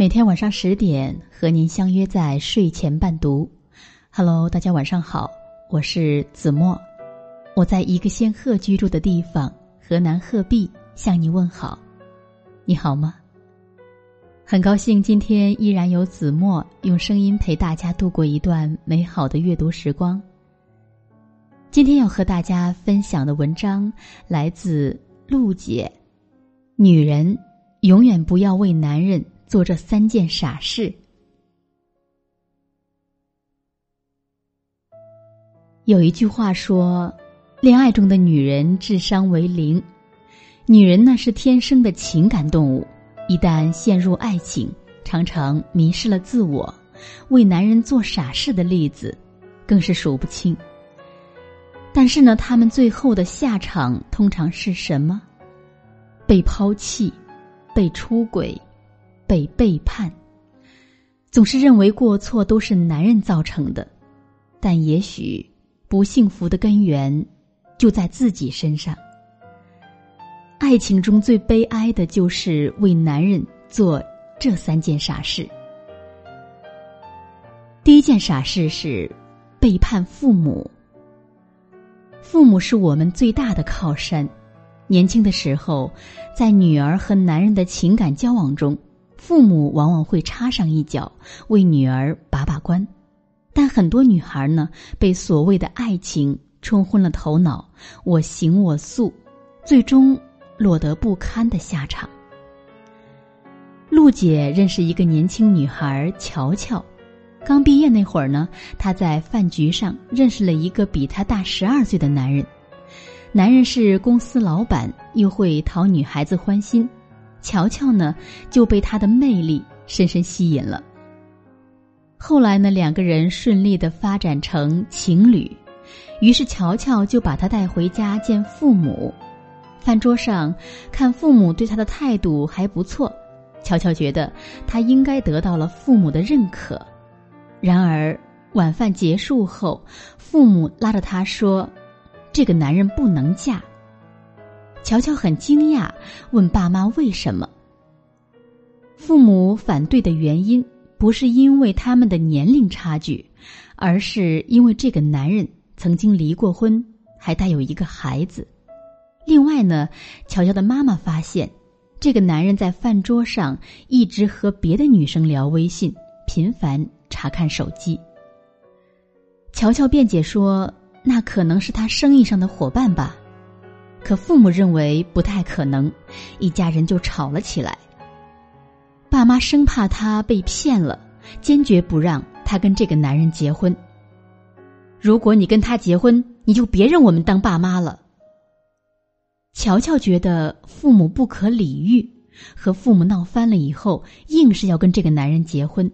每天晚上十点和您相约在睡前伴读。Hello，大家晚上好，我是子墨，我在一个仙鹤居住的地方河南鹤壁向你问好。你好吗？很高兴今天依然有子墨用声音陪大家度过一段美好的阅读时光。今天要和大家分享的文章来自陆姐。女人永远不要为男人做这三件傻事。有一句话说：“恋爱中的女人智商为零。”女人呢是天生的情感动物，一旦陷入爱情，常常迷失了自我，为男人做傻事的例子更是数不清。但是呢，他们最后的下场通常是什么？被抛弃，被出轨，被背叛，总是认为过错都是男人造成的，但也许不幸福的根源就在自己身上。爱情中最悲哀的就是为男人做这三件傻事。第一件傻事是背叛父母。父母是我们最大的靠山。年轻的时候，在女儿和男人的情感交往中，父母往往会插上一脚，为女儿把把关。但很多女孩呢，被所谓的爱情冲昏了头脑，我行我素，最终落得不堪的下场。陆姐认识一个年轻女孩乔乔，刚毕业那会儿呢，她在饭局上认识了一个比她大十二岁的男人。男人是公司老板，又会讨女孩子欢心，乔乔呢就被他的魅力深深吸引了。后来呢，两个人顺利的发展成情侣，于是乔乔就把他带回家见父母。饭桌上看父母对他的态度还不错，乔乔觉得他应该得到了父母的认可。然而晚饭结束后，父母拉着他说。这个男人不能嫁。乔乔很惊讶，问爸妈为什么。父母反对的原因不是因为他们的年龄差距，而是因为这个男人曾经离过婚，还带有一个孩子。另外呢，乔乔的妈妈发现，这个男人在饭桌上一直和别的女生聊微信，频繁查看手机。乔乔辩解说。那可能是他生意上的伙伴吧，可父母认为不太可能，一家人就吵了起来。爸妈生怕他被骗了，坚决不让他跟这个男人结婚。如果你跟他结婚，你就别认我们当爸妈了。乔乔觉得父母不可理喻，和父母闹翻了以后，硬是要跟这个男人结婚。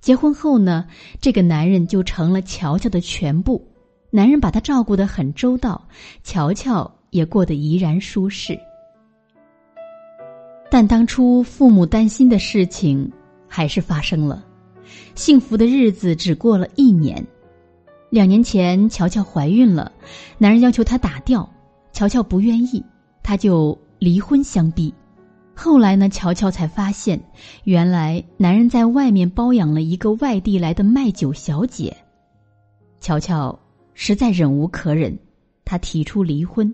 结婚后呢，这个男人就成了乔乔的全部。男人把她照顾得很周到，乔乔也过得怡然舒适。但当初父母担心的事情还是发生了，幸福的日子只过了一年。两年前，乔乔怀孕了，男人要求她打掉，乔乔不愿意，他就离婚相逼。后来呢，乔乔才发现，原来男人在外面包养了一个外地来的卖酒小姐。乔乔。实在忍无可忍，她提出离婚。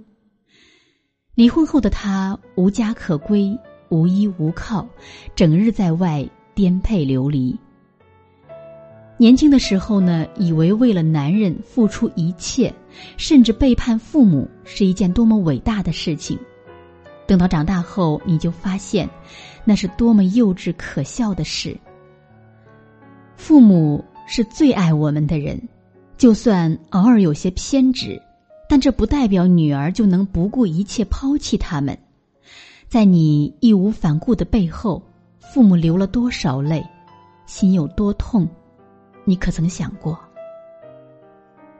离婚后的他无家可归，无依无靠，整日在外颠沛流离。年轻的时候呢，以为为了男人付出一切，甚至背叛父母是一件多么伟大的事情。等到长大后，你就发现，那是多么幼稚可笑的事。父母是最爱我们的人。就算偶尔有些偏执，但这不代表女儿就能不顾一切抛弃他们。在你义无反顾的背后，父母流了多少泪，心有多痛，你可曾想过？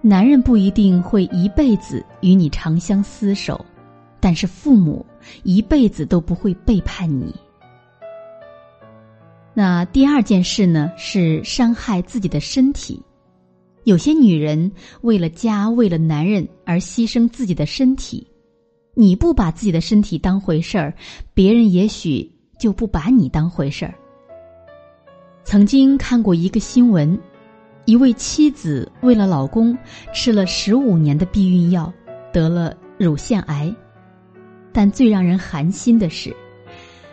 男人不一定会一辈子与你长相厮守，但是父母一辈子都不会背叛你。那第二件事呢？是伤害自己的身体。有些女人为了家、为了男人而牺牲自己的身体，你不把自己的身体当回事儿，别人也许就不把你当回事儿。曾经看过一个新闻，一位妻子为了老公吃了十五年的避孕药，得了乳腺癌。但最让人寒心的是，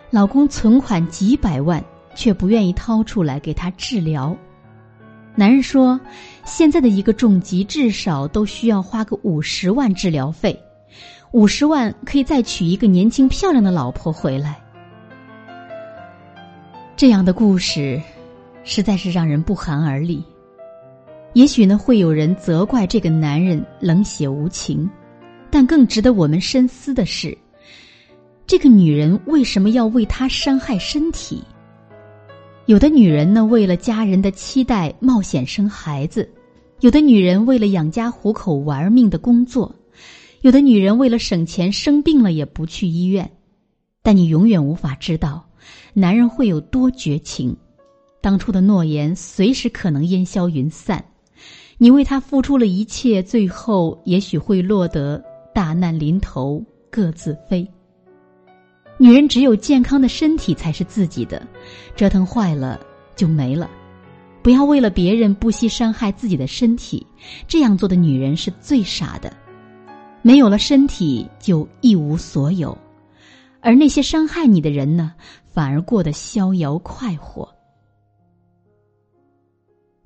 老公存款几百万，却不愿意掏出来给她治疗。男人说：“现在的一个重疾至少都需要花个五十万治疗费，五十万可以再娶一个年轻漂亮的老婆回来。”这样的故事。实在是让人不寒而栗。也许呢，会有人责怪这个男人冷血无情，但更值得我们深思的是，这个女人为什么要为他伤害身体？有的女人呢，为了家人的期待冒险生孩子；有的女人为了养家糊口玩命的工作；有的女人为了省钱生病了也不去医院。但你永远无法知道，男人会有多绝情。当初的诺言随时可能烟消云散，你为他付出了一切，最后也许会落得大难临头各自飞。女人只有健康的身体才是自己的，折腾坏了就没了。不要为了别人不惜伤害自己的身体，这样做的女人是最傻的。没有了身体就一无所有，而那些伤害你的人呢，反而过得逍遥快活。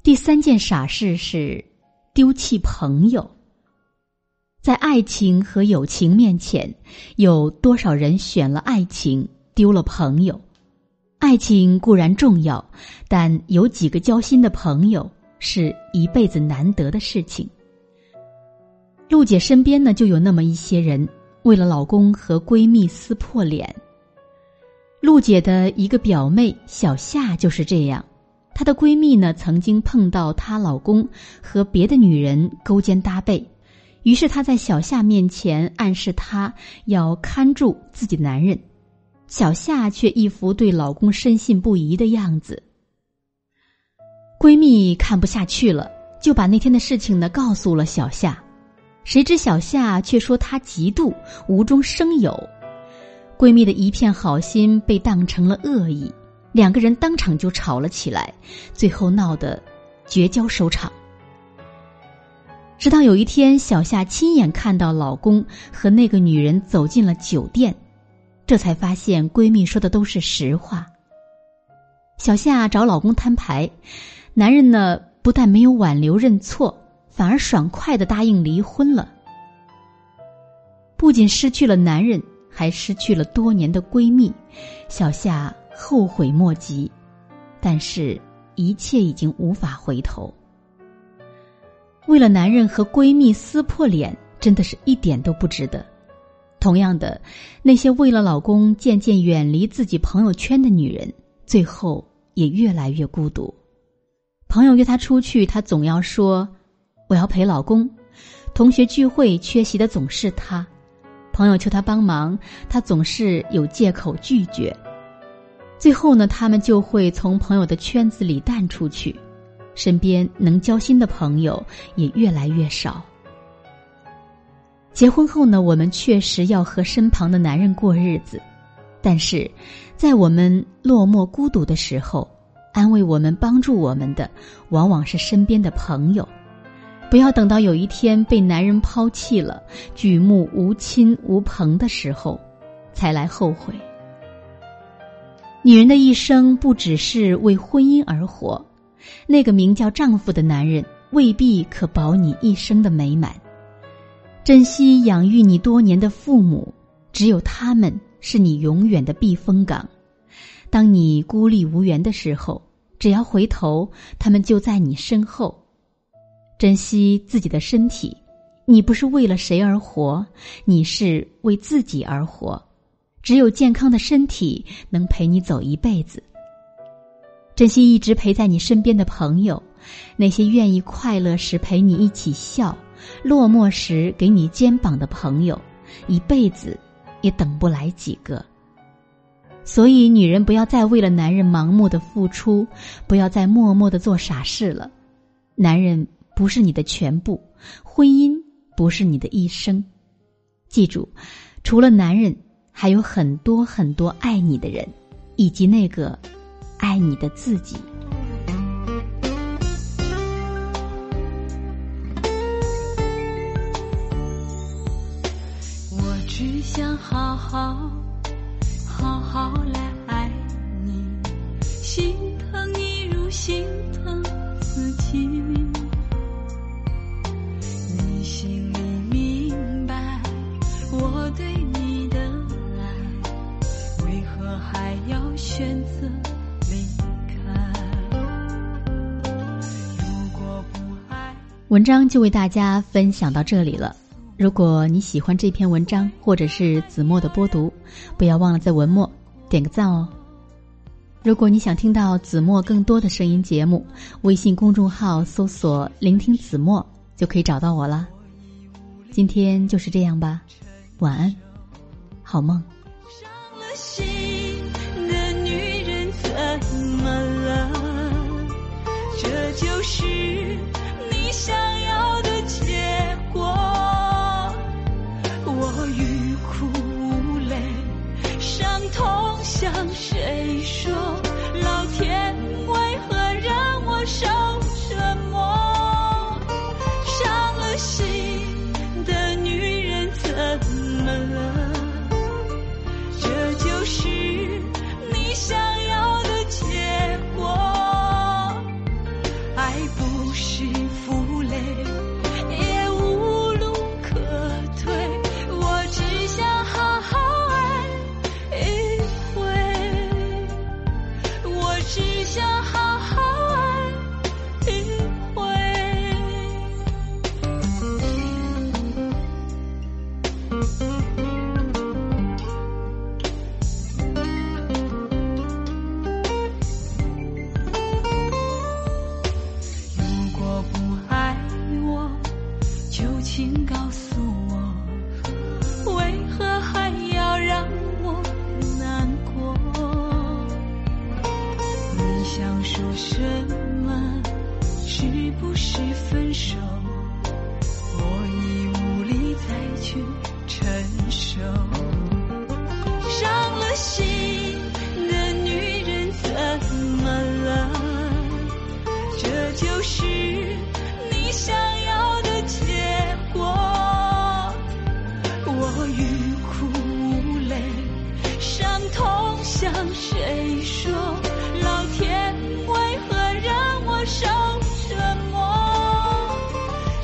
第三件傻事是丢弃朋友。在爱情和友情面前，有多少人选了爱情，丢了朋友？爱情固然重要，但有几个交心的朋友是一辈子难得的事情。陆姐身边呢，就有那么一些人，为了老公和闺蜜撕破脸。陆姐的一个表妹小夏就是这样。她的闺蜜呢，曾经碰到她老公和别的女人勾肩搭背，于是她在小夏面前暗示她要看住自己的男人，小夏却一副对老公深信不疑的样子。闺蜜看不下去了，就把那天的事情呢告诉了小夏，谁知小夏却说她嫉妒，无中生有，闺蜜的一片好心被当成了恶意。两个人当场就吵了起来，最后闹得绝交收场。直到有一天，小夏亲眼看到老公和那个女人走进了酒店，这才发现闺蜜说的都是实话。小夏找老公摊牌，男人呢不但没有挽留认错，反而爽快的答应离婚了。不仅失去了男人，还失去了多年的闺蜜，小夏。后悔莫及，但是，一切已经无法回头。为了男人和闺蜜撕破脸，真的是一点都不值得。同样的，那些为了老公渐渐远离自己朋友圈的女人，最后也越来越孤独。朋友约她出去，她总要说：“我要陪老公。”同学聚会缺席的总是她，朋友求她帮忙，她总是有借口拒绝。最后呢，他们就会从朋友的圈子里淡出去，身边能交心的朋友也越来越少。结婚后呢，我们确实要和身旁的男人过日子，但是，在我们落寞孤独的时候，安慰我们、帮助我们的，往往是身边的朋友。不要等到有一天被男人抛弃了，举目无亲无朋的时候，才来后悔。女人的一生不只是为婚姻而活，那个名叫丈夫的男人未必可保你一生的美满。珍惜养育你多年的父母，只有他们是你永远的避风港。当你孤立无援的时候，只要回头，他们就在你身后。珍惜自己的身体，你不是为了谁而活，你是为自己而活。只有健康的身体能陪你走一辈子。珍惜一直陪在你身边的朋友，那些愿意快乐时陪你一起笑，落寞时给你肩膀的朋友，一辈子也等不来几个。所以，女人不要再为了男人盲目的付出，不要再默默的做傻事了。男人不是你的全部，婚姻不是你的一生。记住，除了男人。还有很多很多爱你的人，以及那个爱你的自己。我只想好好文章就为大家分享到这里了。如果你喜欢这篇文章或者是子墨的播读不要忘了在文末点个赞哦。如果你想听到子墨更多的声音节目微信公众号搜索聆听子墨就可以找到我了。今天就是这样吧晚安好梦。伤了心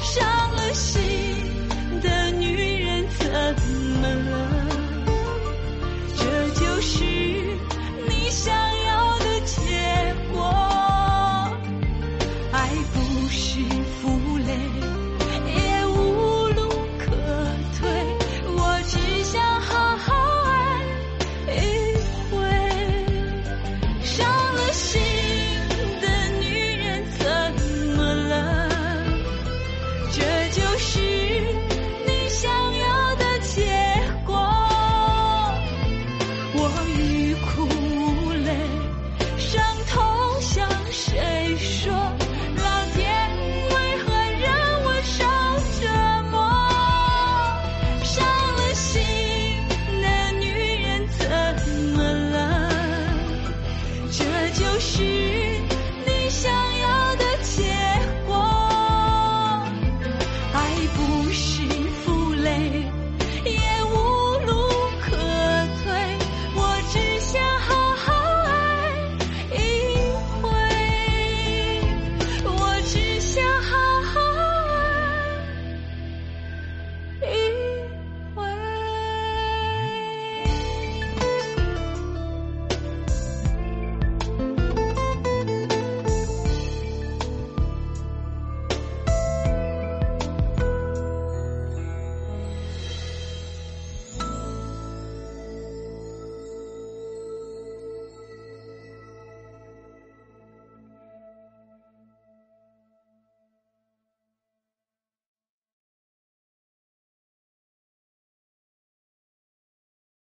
伤了心。